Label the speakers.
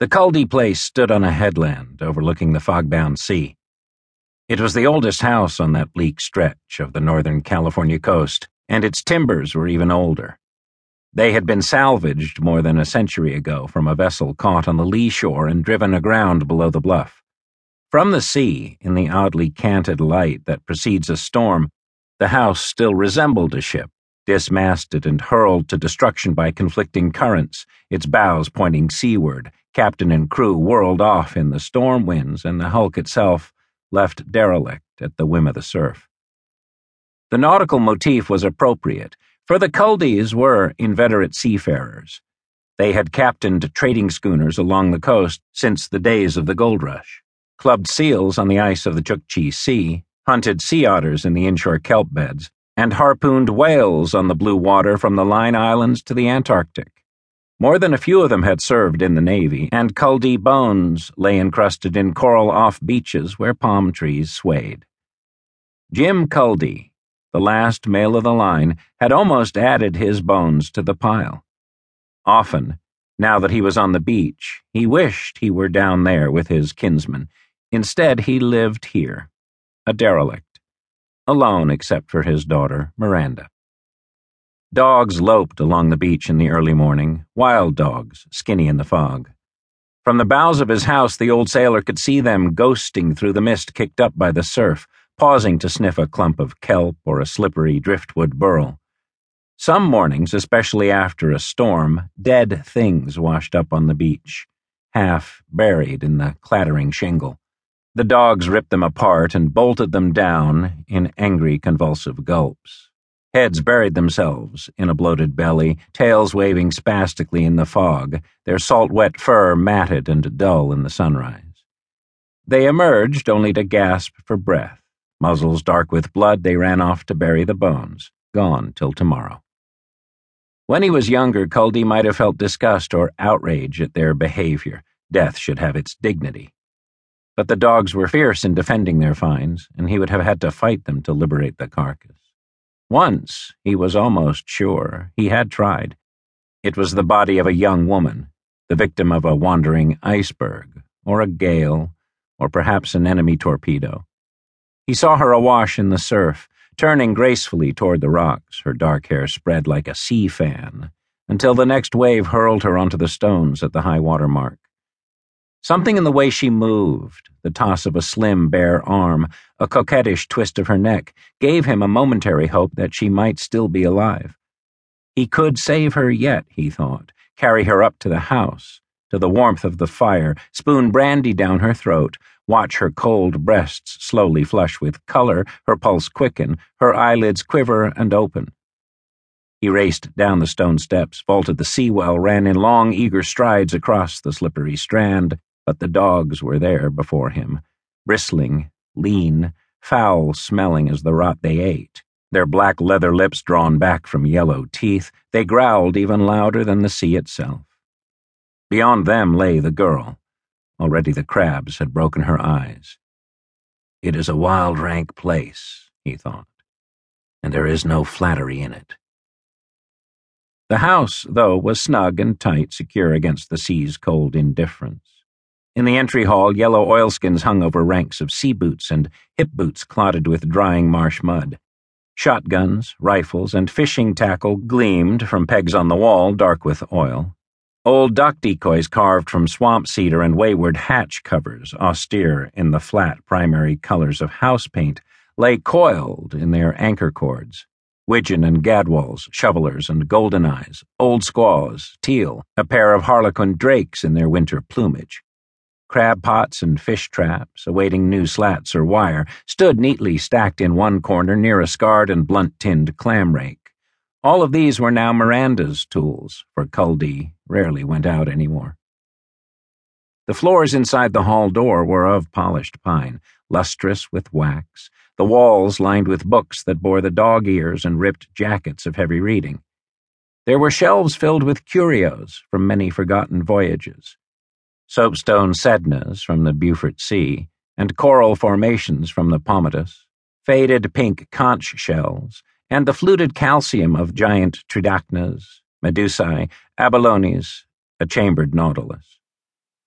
Speaker 1: The Culdee place stood on a headland overlooking the fog-bound sea. It was the oldest house on that bleak stretch of the northern California coast, and its timbers were even older. They had been salvaged more than a century ago from a vessel caught on the lee shore and driven aground below the bluff. From the sea, in the oddly canted light that precedes a storm, the house still resembled a ship, dismasted and hurled to destruction by conflicting currents, its bows pointing seaward, captain and crew whirled off in the storm winds, and the hulk itself left derelict at the whim of the surf. The nautical motif was appropriate, for the Culdees were inveterate seafarers. They had captained trading schooners along the coast since the days of the gold rush, clubbed seals on the ice of the Chukchi Sea, hunted sea otters in the inshore kelp beds, and harpooned whales on the blue water from the Line Islands to the Antarctic. More than a few of them had served in the Navy, and Culdee bones lay encrusted in coral off beaches where palm trees swayed. Jim Culdee, the last male of the line, had almost added his bones to the pile. Often, now that he was on the beach, he wished he were down there with his kinsmen. Instead, he lived here, a derelict, alone except for his daughter, Miranda. Dogs loped along the beach in the early morning, wild dogs, skinny in the fog. From the bows of his house, the old sailor could see them ghosting through the mist kicked up by the surf, pausing to sniff a clump of kelp or a slippery driftwood burl. Some mornings, especially after a storm, dead things washed up on the beach, half buried in the clattering shingle. The dogs ripped them apart and bolted them down in angry, convulsive gulps. Heads buried themselves in a bloated belly, tails waving spastically in the fog, their salt wet fur matted and dull in the sunrise. They emerged only to gasp for breath. Muzzles dark with blood, they ran off to bury the bones, gone till tomorrow. When he was younger, Culdee might have felt disgust or outrage at their behavior. Death should have its dignity. But the dogs were fierce in defending their finds, and he would have had to fight them to liberate the carcass. Once, he was almost sure, he had tried. It was the body of a young woman, the victim of a wandering iceberg, or a gale, or perhaps an enemy torpedo. He saw her awash in the surf, turning gracefully toward the rocks, her dark hair spread like a sea fan, until the next wave hurled her onto the stones at the high water mark. Something in the way she moved, the toss of a slim, bare arm, a coquettish twist of her neck, gave him a momentary hope that she might still be alive. He could save her yet, he thought, carry her up to the house, to the warmth of the fire, spoon brandy down her throat, watch her cold breasts slowly flush with color, her pulse quicken, her eyelids quiver and open. He raced down the stone steps, vaulted the sea well, ran in long, eager strides across the slippery strand, but the dogs were there before him, bristling, lean, foul smelling as the rot they ate. Their black leather lips drawn back from yellow teeth, they growled even louder than the sea itself. Beyond them lay the girl. Already the crabs had broken her eyes. It is a wild, rank place, he thought, and there is no flattery in it. The house, though, was snug and tight, secure against the sea's cold indifference. In the entry hall, yellow oilskins hung over ranks of sea boots and hip boots clotted with drying marsh mud. Shotguns, rifles, and fishing tackle gleamed from pegs on the wall, dark with oil. Old duck decoys carved from swamp cedar and wayward hatch covers, austere in the flat primary colors of house paint, lay coiled in their anchor cords. Widgeon and gadwalls, shovelers and golden eyes, old squaws, teal, a pair of harlequin drakes in their winter plumage crab pots and fish traps, awaiting new slats or wire, stood neatly stacked in one corner near a scarred and blunt-tinned clam rake. All of these were now Miranda's tools, for Culdee rarely went out anymore. The floors inside the hall door were of polished pine, lustrous with wax, the walls lined with books that bore the dog ears and ripped jackets of heavy reading. There were shelves filled with curios from many forgotten voyages soapstone sednas from the Beaufort Sea, and coral formations from the Paumotus, faded pink conch shells, and the fluted calcium of giant tridacnas, medusae, abalones, a chambered nautilus.